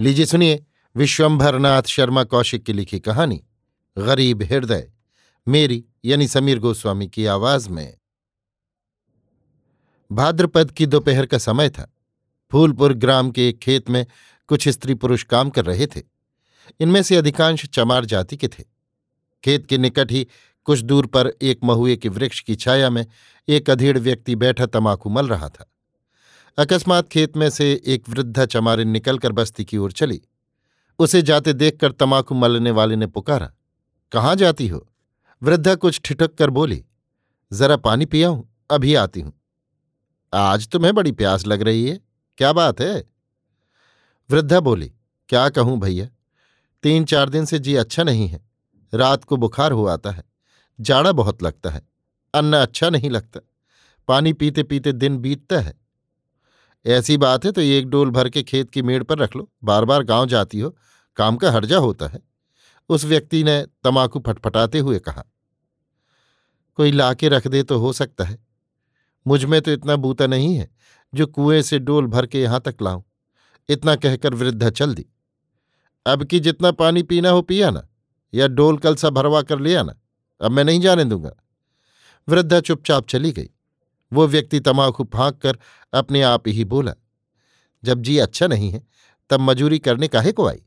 लीजिए सुनिए विश्वंभरनाथ शर्मा कौशिक की लिखी कहानी, गरीब हृदय, मेरी यानी समीर गोस्वामी की आवाज़ में। भाद्रपद की दोपहर का समय था। फूलपुर ग्राम के एक खेत में कुछ स्त्री पुरुष काम कर रहे थे। इनमें से अधिकांश चमार जाति के थे। खेत के निकट ही कुछ दूर पर एक महुए के वृक्ष की छाया में एक अधेड़ व्यक्ति बैठा तमाकू मल रहा था। अकस्मात खेत में से एक वृद्धा चमारिन निकलकर बस्ती की ओर चली। उसे जाते देखकर तमाकू मलने वाले ने पुकारा, कहाँ जाती हो? वृद्धा कुछ ठिठक कर बोली, जरा पानी पियाऊं, अभी आती हूँ। आज तुम्हें बड़ी प्यास लग रही है, क्या बात है? वृद्धा बोली, क्या कहूँ भैया, तीन चार दिन से जी अच्छा नहीं है, रात को बुखार हो आता है, जाड़ा बहुत लगता है, अन्न अच्छा नहीं लगता, पानी पीते पीते दिन बीतता है। ऐसी बात है तो एक डोल भर के खेत की मेड़ पर रख लो। बार बार गाँव जाती हो, काम का हर्जा होता है। उस व्यक्ति ने तमाकू फटफटाते हुए कहा, कोई ला के रख दे तो हो सकता है। मुझमें तो इतना बूता नहीं है, जो कुएँ से डोल भर के यहाँ तक लाऊं। इतना कहकर वृद्धा चल दी, अब की जितना पानी पीना हो पिया ना, या डोल कल सा भरवा कर ले आना, अब मैं नहीं जाने दूँगा। वृद्धा चुपचाप चली गई। वो व्यक्ति तमाकू फांक कर अपने आप ही बोला, जब जी अच्छा नहीं है, तब मजूरी करने काहे को आई?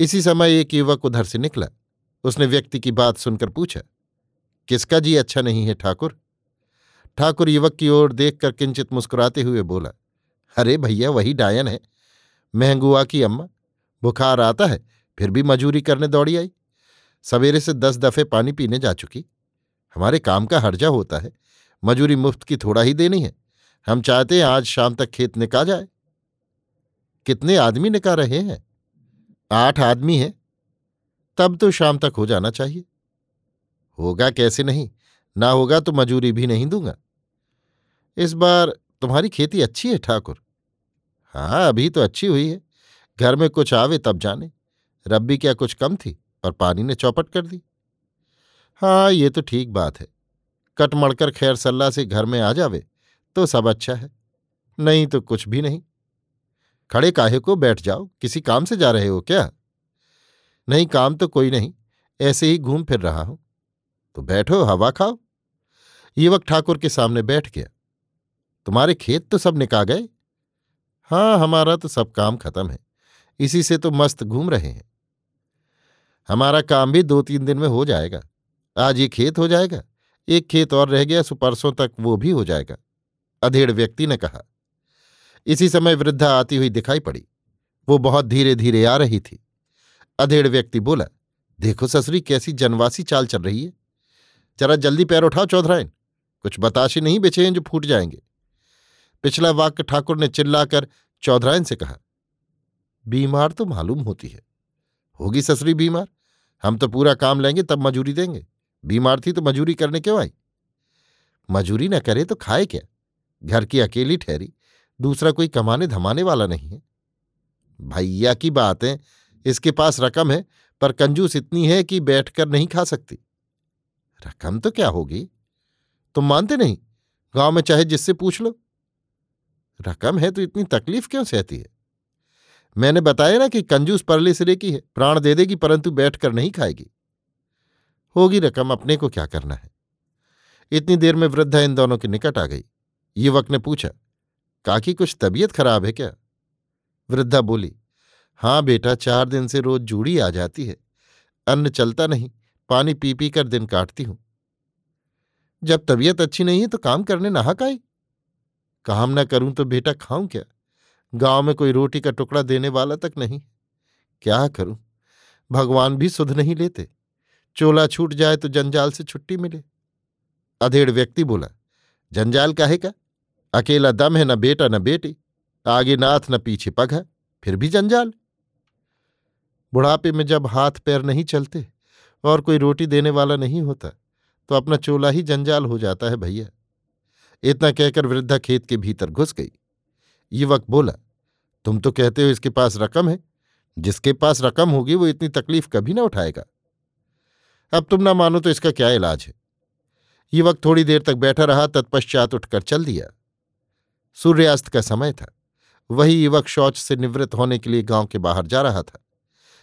इसी समय एक युवक उधर से निकला। उसने व्यक्ति की बात सुनकर पूछा, किसका जी अच्छा नहीं है, ठाकुर? ठाकुर युवक की ओर देखकर किंचित मुस्कुराते हुए बोला, अरे भैया, वही डायन है, महंगुआ की अम्मा। बुखार आता है, फिर भी मजूरी करने दौड़ी आई। सवेरे से दस दफे पानी पीने जा चुकी। हमारे काम का हर्जा होता है मजूरी मुफ़्त की थोड़ा ही देनी है। हम चाहते हैं आज शाम तक खेत निका जाए। कितने आदमी निका रहे हैं? आठ आदमी हैं। तब तो शाम तक हो जाना चाहिए। होगा कैसे नहीं? ना होगा तो मजूरी भी नहीं दूँगा। इस बार तुम्हारी खेती अच्छी है, ठाकुर। हाँ अभी तो अच्छी हुई है। घर में कुछ आवे तब जाने। रब्बी क्या कुछ कम थी और पानी ने चौपट कर दी। हाँ ये तो ठीक बात है। कट मड़कर खैर सल्ला से घर में आ जावे तो सब अच्छा है। नहीं तो कुछ भी नहीं। खड़े काहे को बैठ जाओ, किसी काम से जा रहे हो क्या? नहीं, काम तो कोई नहीं, ऐसे ही घूम फिर रहा हूँ। तो बैठो, हवा खाओ। युवक ठाकुर के सामने बैठ गया। तुम्हारे खेत तो सब निका गए? हाँ हमारा तो सब काम खत्म है। इसी से तो मस्त घूम रहे हैं। हमारा काम भी दो तीन दिन में हो जाएगा। आज ये खेत हो जाएगा। एक खेत और रह गया सो परसों तक वो भी हो जाएगा। अधेड़ व्यक्ति ने कहा। इसी समय वृद्धा आती हुई दिखाई पड़ी। वो बहुत धीरे धीरे आ रही थी। अधेड़ व्यक्ति बोला, देखो ससुरी, कैसी जनवासी चाल चल रही है। जरा जल्दी पैर उठाओ चौधरायन। कुछ बताशे नहीं बेचे हैं जो फूट जाएँगे। पिछला वाक्य ठाकुर ने चिल्लाकर चौधरायन से कहा, बीमार तो मालूम होती है। होगी ससुरी बीमार। हम तो पूरा काम लेंगे, तब मजूरी देंगे। बीमार थी तो मजूरी करने क्यों आई? मजूरी न करे तो खाए क्या? घर की अकेली ठहरी, दूसरा कोई कमाने धमाने वाला नहीं है। भैया की बात है इसके पास रकम है, पर कंजूस इतनी है कि बैठकर नहीं खा सकती। रकम तो क्या होगी? तुम मानते नहीं? गाँव में चाहे जिससे पूछ लो। रकम है तो इतनी तकलीफ़ क्यों सहती है? मैंने बताया ना कि कंजूस परले सिरे की है, प्राण दे देगी परंतु बैठकर नहीं खाएगी। होगी रकम अपने को क्या करना है? इतनी देर में वृद्धा इन दोनों के निकट आ गई। युवक ने पूछा, काकी, कुछ तबीयत खराब है क्या? वृद्धा बोली हाँ बेटा, चार दिन से रोज जूड़ी आ जाती है। अन्न चलता नहीं, पानी पी पी कर दिन काटती हूँ। जब तबीयत अच्छी नहीं है तो काम करने नहाक आई? काम ना करूँ तो बेटा खाऊं क्या? गाँव में कोई रोटी का टुकड़ा देने वाला तक नहीं। क्या करूँ? भगवान भी सुध नहीं लेते। चोला छूट जाए तो जंजाल से छुट्टी मिले। अधेड़ व्यक्ति बोला, जंजाल काहे का? अकेला दम है न बेटा न बेटी, आगे नाथ न पीछे पग है फिर भी जंजाल। बुढ़ापे में जब हाथ पैर नहीं चलते और कोई रोटी देने वाला नहीं होता तो अपना चोला ही जंजाल हो जाता है भैया। इतना कहकर वृद्धा खेत के भीतर घुस गई। युवक बोला, तुम तो कहते हो इसके पास रकम है, जिसके पास रकम होगी वो इतनी तकलीफ़ कभी ना उठाएगा। अब तुम ना मानो तो इसका क्या इलाज है। युवक थोड़ी देर तक बैठा रहा, तत्पश्चात उठकर चल दिया। सूर्यास्त का समय था। वही युवक शौच से निवृत्त होने के लिए गाँव के बाहर जा रहा था।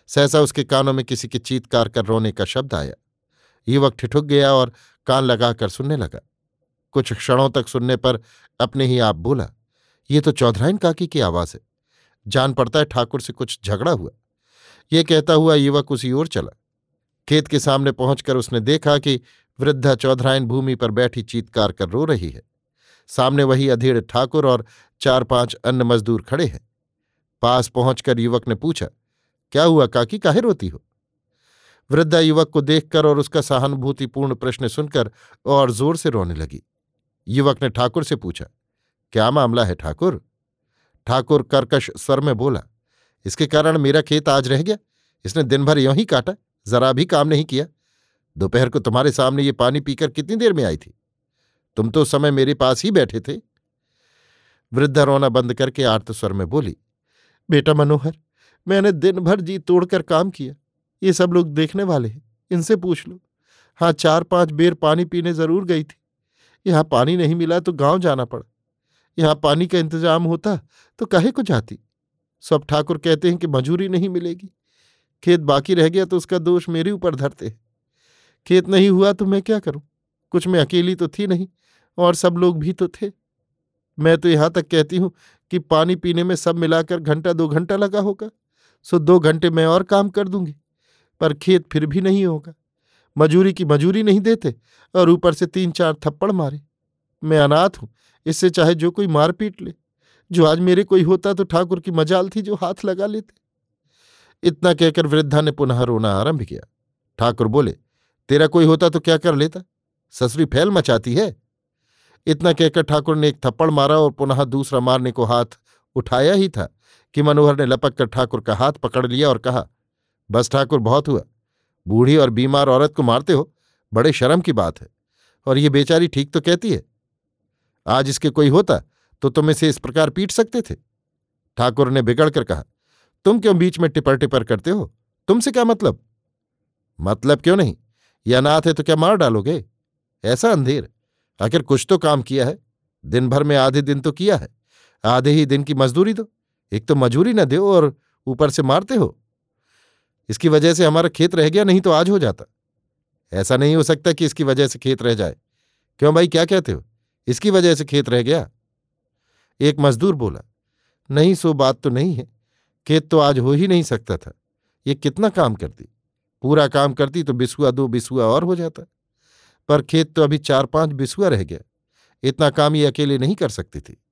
सहसा उसके कानों में किसी के चीतकार कर रोने का शब्द आया। युवक ठिठुक गया और कान लगाकर सुनने लगा। कुछ क्षणों तक सुनने पर अपने ही आप बोला, ये तो चौधराइन काकी की आवाज़ है। जान पड़ता है ठाकुर से कुछ झगड़ा हुआ। ये कहता हुआ युवक उसी ओर चला। खेत के सामने पहुंचकर उसने देखा कि वृद्धा चौधराइन भूमि पर बैठी चीतकार कर रो रही है। सामने वही अधेड़ ठाकुर और चार पाँच अन्य मजदूर खड़े हैं। पास पहुंचकर युवक ने पूछा, क्या हुआ काकी? काहे रोती हो? वृद्धा युवक को देखकर और उसका सहानुभूतिपूर्ण प्रश्न सुनकर और ज़ोर से रोने लगी। युवक ने ठाकुर से पूछा, क्या मामला है ठाकुर? ठाकुर कर्कश स्वर में बोला, इसके कारण मेरा खेत आज रह गया। इसने दिन भर यों ही काटा। जरा भी काम नहीं किया। दोपहर को तुम्हारे सामने ये पानी पीकर कितनी देर में आई थी? तुम तो समय मेरे पास ही बैठे थे। वृद्धा रोना बंद करके आर्त स्वर में बोली, बेटा मनोहर, मैंने दिन भर जी तोड़कर काम किया। ये सब लोग देखने वाले हैं। इनसे पूछ लो। हाँ चार पाँच बेर पानी पीने ज़रूर गई थी। यहाँ पानी नहीं मिला तो गाँव जाना पड़ा। यहाँ पानी का इंतज़ाम होता तो कहे को जाती? सब ठाकुर कहते हैं कि मजूरी नहीं मिलेगी। खेत बाकी रह गया तो उसका दोष मेरे ऊपर धरते खेत नहीं हुआ तो मैं क्या करूँ? कुछ मैं अकेली तो थी नहीं, और सब लोग भी तो थे। मैं तो यहाँ तक कहती हूँ कि पानी पीने में सब मिलाकर घंटा, दो घंटा लगा होगा, सो दो घंटे मैं और काम कर दूँगी, पर खेत फिर भी नहीं होगा। मजूरी की मजूरी नहीं देते, और ऊपर से तीन चार थप्पड़ मारे। मैं अनाथ हूँ, इससे चाहे जो कोई मार पीट ले। जो आज मेरे कोई होता तो ठाकुर की मजाल थी जो हाथ लगा लेते। इतना कहकर वृद्धा ने पुनः रोना आरंभ किया। ठाकुर बोले, तेरा कोई होता तो क्या कर लेता? ससुरी फैल मचाती है। इतना कहकर ठाकुर ने एक थप्पड़ मारा और पुनः दूसरा मारने को हाथ उठाया ही था कि मनोहर ने लपक कर ठाकुर का हाथ पकड़ लिया और कहा, बस ठाकुर, बहुत हुआ। बूढ़ी और बीमार औरत को मारते हो, बड़े शर्म की बात है। और ये बेचारी ठीक तो कहती है। आज इसके कोई होता तो तुम इसे इस प्रकार पीट सकते थे? ठाकुर ने बिगड़कर कहा तुम क्यों बीच में टिपर टिपर करते हो? तुमसे क्या मतलब? मतलब क्यों नहीं? यह अनाथ है तो क्या मार डालोगे? ऐसा अंधेर। आखिर कुछ तो काम किया है। दिन भर में आधे दिन तो किया है। आधे ही दिन की मजदूरी दो। एक तो मजूरी न दो और ऊपर से मारते हो। इसकी वजह से हमारा खेत रह गया, नहीं तो आज हो जाता। ऐसा नहीं हो सकता कि इसकी वजह से खेत रह जाए। क्यों भाई, क्या कहते हो? इसकी वजह से खेत रह गया। एक मजदूर बोला, नहीं, सो बात तो नहीं है। खेत तो आज हो ही नहीं सकता था। ये कितना काम करती? पूरा काम करती तो बिसुआ दो बिसुआ और हो जाता। पर खेत तो अभी चार पाँच बिसुआ रह गया। इतना काम ये अकेले नहीं कर सकती थी।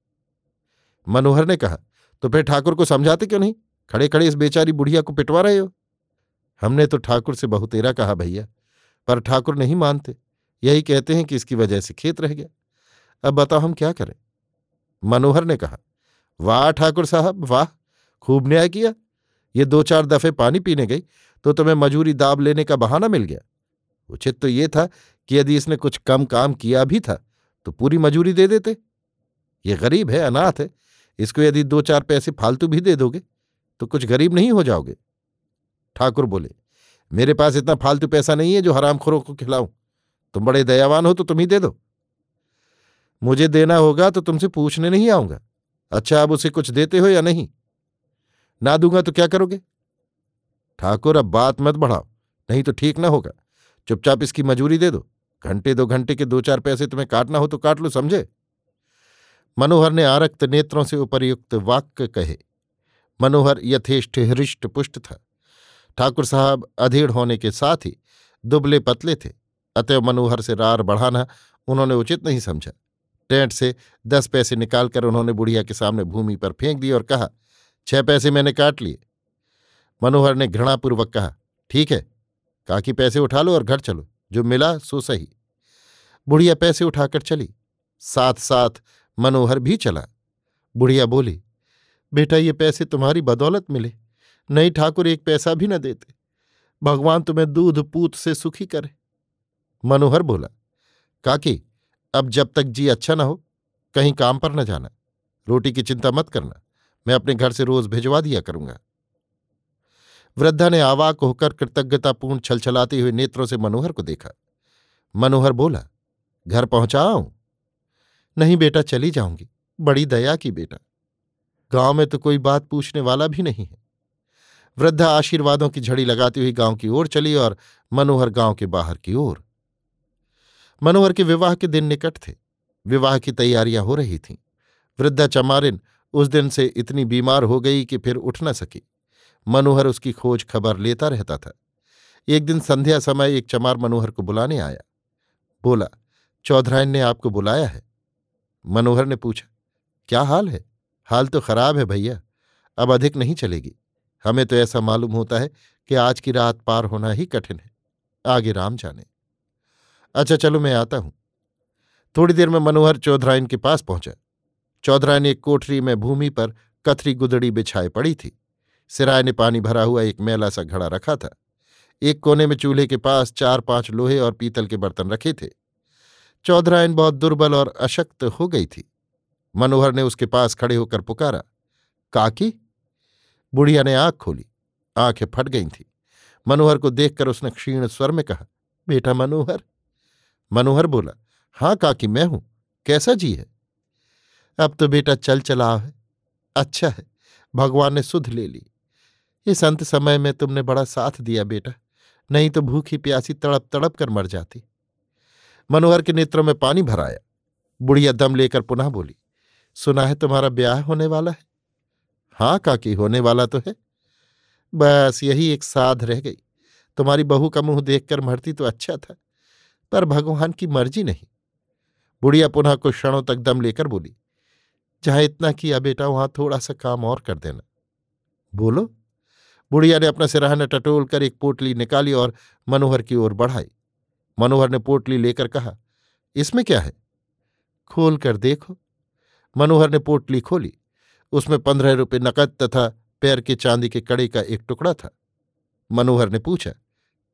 मनोहर ने कहा तो फिर ठाकुर को समझाते क्यों नहीं? खड़े खड़े इस बेचारी बुढ़िया को पिटवा रहे हो? हमने तो ठाकुर से बहुतेरा कहा, भैया। पर ठाकुर नहीं मानते। यही कहते हैं कि इसकी वजह से खेत रह गया। अब बताओ हम क्या करें? मनोहर ने कहा, वाह ठाकुर साहब, वाह! खूब न्याय किया। ये दो चार दफे पानी पीने गई तो तुम्हें मजूरी दाब लेने का बहाना मिल गया। उचित तो ये था कि यदि इसने कुछ कम काम किया भी था तो पूरी मजूरी दे देते। ये गरीब है, अनाथ है, इसको यदि दो चार पैसे फालतू भी दे दोगे तो कुछ गरीब नहीं हो जाओगे। ठाकुर बोले, मेरे पास इतना फालतू पैसा नहीं है जो हरामखोरों को खिलाऊं। तुम बड़े दयावान हो तो तुम ही दे दो। मुझे देना होगा तो तुमसे पूछने नहीं आऊँगा। अच्छा अब उसे कुछ देते हो या नहीं? ना दूँगा तो क्या करोगे? ठाकुर, अब बात मत बढ़ाओ, नहीं तो ठीक ना होगा। चुपचाप इसकी मजूरी दे दो। घंटे दो घंटे के दो चार पैसे तुम्हें काटना हो तो काट लो, समझे? मनोहर ने आरक्त नेत्रों से उपरयुक्त वाक्य कहे। मनोहर यथेष्ट हृष्ट पुष्ट था। ठाकुर साहब अधेड़ होने के साथ ही दुबले पतले थे। अतएव मनोहर से रार बढ़ाना उन्होंने उचित नहीं समझा। टेंट से दस पैसे निकालकर उन्होंने बुढ़िया के सामने भूमि पर फेंक दिए और कहा छह पैसे मैंने काट लिए। मनोहर ने घृणापूर्वक कहा, ठीक है, काकी पैसे उठा लो और घर चलो, जो मिला सो सही। बुढ़िया पैसे उठाकर चली। साथ साथ मनोहर भी चला। बुढ़िया बोली, बेटा, ये पैसे तुम्हारी बदौलत मिले। नहीं ठाकुर एक पैसा भी न देते। भगवान तुम्हें दूध, पूत से सुखी करे। मनोहर बोला, काकी, अब जब तक जी अच्छा ना हो, कहीं काम पर न जाना। रोटी की चिंता मत करना। मैं अपने घर से रोज भिजवा दिया करूँगा। वृद्धा ने आवाक होकर कृतज्ञतापूर्ण छलछलाते हुए नेत्रों से मनोहर को देखा। मनोहर बोला, घर पहुंचाऊं नहीं बेटा, चली जाऊँगी। बड़ी दया की बेटा। गाँव में तो कोई बात पूछने वाला भी नहीं है। वृद्धा आशीर्वादों की झड़ी लगाती हुई गाँव की ओर चली और मनोहर गाँव के बाहर की ओर। मनोहर के विवाह के दिन निकट थे। विवाह की तैयारियाँ हो रही थीं। वृद्धा चमारिन उस दिन से इतनी बीमार हो गई कि फिर उठ न सकी। मनोहर उसकी खोज खबर लेता रहता था। एक दिन संध्या समय एक चमार मनोहर को बुलाने आया। बोला, चौधरायन ने आपको बुलाया है? मनोहर ने पूछा, क्या हाल है? हाल तो खराब है भैया। अब अधिक नहीं चलेगी। हमें तो ऐसा मालूम होता है कि आज की रात पार होना ही कठिन है। आगे राम जाने। अच्छा चलो मैं आता हूँ। थोड़ी देर में मनोहर चौधरायन के पास पहुँचा। चौधरायन एक कोठरी में भूमि पर कथरी गुदड़ी बिछाए पड़ी थी। सिराय ने पानी भरा हुआ एक मैला सा घड़ा रखा था। एक कोने में चूल्हे के पास चार पाँच लोहे और पीतल के बर्तन रखे थे। चौधरायन बहुत दुर्बल और अशक्त हो गई थी। मनोहर ने उसके पास खड़े होकर पुकारा, काकी? बुढ़िया ने आँख खोली। आँखें फट गई थी। मनोहर को देखकर उसने क्षीण स्वर में कहा, बेटा मनोहर? मनोहर बोला, हाँ काकी, मैं हूँ। कैसा जी है? अब तो बेटा चल चला है। अच्छा है, भगवान ने सुध ले ली। इस अंत समय में तुमने बड़ा साथ दिया बेटा, नहीं तो भूखी प्यासी तड़प तड़प कर मर जाती। मनोहर के नेत्रों में पानी भराया बुढ़िया दम लेकर पुनः बोली, सुना है तुम्हारा ब्याह होने वाला है? हाँ काकी, होने वाला तो है। बस यही एक साध रह गई। तुम्हारी बहू का मुँह देखकर मरती तो अच्छा था, पर भगवान की मर्ज़ी नहीं। बुढ़िया पुनः कुछ क्षणों तक दम लेकर बोली जहाँ इतना किया बेटा वहाँ थोड़ा सा काम और कर देना। बोलो। बुढ़िया ने अपना सिराहना टटोल कर एक पोटली निकाली और मनोहर की ओर बढ़ाई। मनोहर ने पोटली लेकर कहा, इसमें क्या है? खोल कर देखो। मनोहर ने पोटली खोली। उसमें पंद्रह रुपये नकद तथा पैर के चांदी के कड़े का एक टुकड़ा था। मनोहर ने पूछा,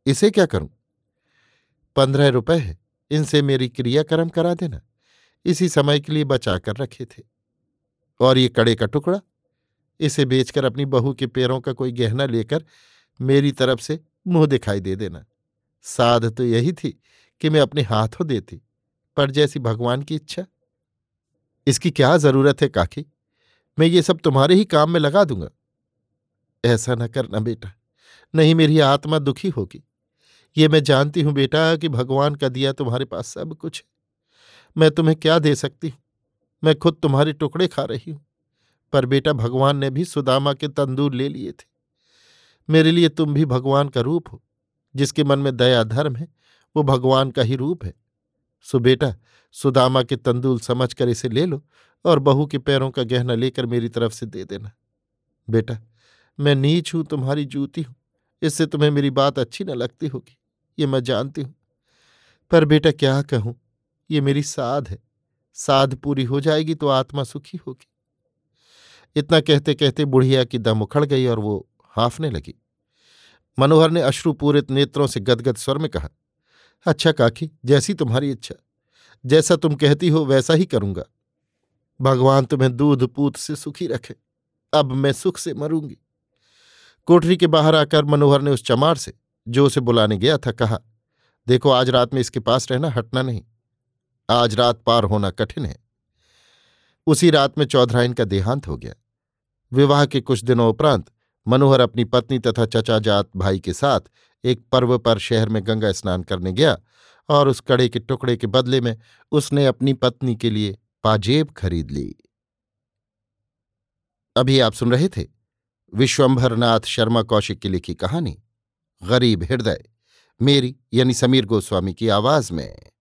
इसे क्या करूँ? पंद्रह रुपए है। इनसे मेरी क्रियाक्रम करा देना। इसी समय के लिए बचा कर रखे थे। और ये कड़े का टुकड़ा। इसे बेचकर अपनी बहू के पैरों का कोई गहना लेकर मेरी तरफ़ से मुँह दिखाई दे देना। साध तो यही थी कि मैं अपने हाथों देती, पर जैसी भगवान की इच्छा। इसकी क्या ज़रूरत है काकी? मैं ये सब तुम्हारे ही काम में लगा दूँगा। ऐसा न करना बेटा, नहीं मेरी आत्मा दुखी होगी। ये मैं जानती हूँ बेटा कि भगवान का दिया तुम्हारे पास सब कुछ है। मैं तुम्हें क्या दे सकती हूँ? मैं खुद तुम्हारे टुकड़े खा रही हूँ। पर बेटा भगवान ने भी सुदामा के तंदूर ले लिए थे। मेरे लिए तुम भी भगवान का रूप हो। जिसके मन में दया धर्म है, वो भगवान का ही रूप है। सो बेटा, सुदामा के तंदूल समझकर इसे ले लो और बहू के पैरों का गहना लेकर मेरी तरफ़ से दे देना। बेटा, मैं नीच हूँ, तुम्हारी जूती हूँ। इससे तुम्हें मेरी बात अच्छी न लगती होगी। ये मैं जानती हूँ। पर बेटा, क्या कहूँ? ये मेरी साध है। साध पूरी हो जाएगी तो आत्मा सुखी होगी। इतना कहते कहते बुढ़िया की दम उखड़ गई और वो हाफने लगी। मनोहर ने अश्रुपूरित नेत्रों से गदगद स्वर में कहा अच्छा काकी, जैसी तुम्हारी इच्छा। जैसा तुम कहती हो वैसा ही करूँगा। भगवान तुम्हें दूध पूत से सुखी रखे। अब मैं सुख से मरूँगी। कोठरी के बाहर आकर मनोहर ने उस चमार से जो उसे बुलाने गया था, कहा, देखो, आज रात में इसके पास रहना हटना नहीं। आज रात पार होना कठिन है। उसी रात में चौधराइन का देहांत हो गया। विवाह के कुछ दिनों उपरांत मनोहर अपनी पत्नी तथा चचा जात भाई के साथ एक पर्व पर शहर में गंगा स्नान करने गया और उस कड़े के टुकड़े के बदले में उसने अपनी पत्नी के लिए पाजेब खरीद ली। अभी आप सुन रहे थे विश्वंभरनाथ शर्मा कौशिक की लिखी कहानी, गरीब हृदय, मेरी यानी समीर गोस्वामी की आवाज़ में।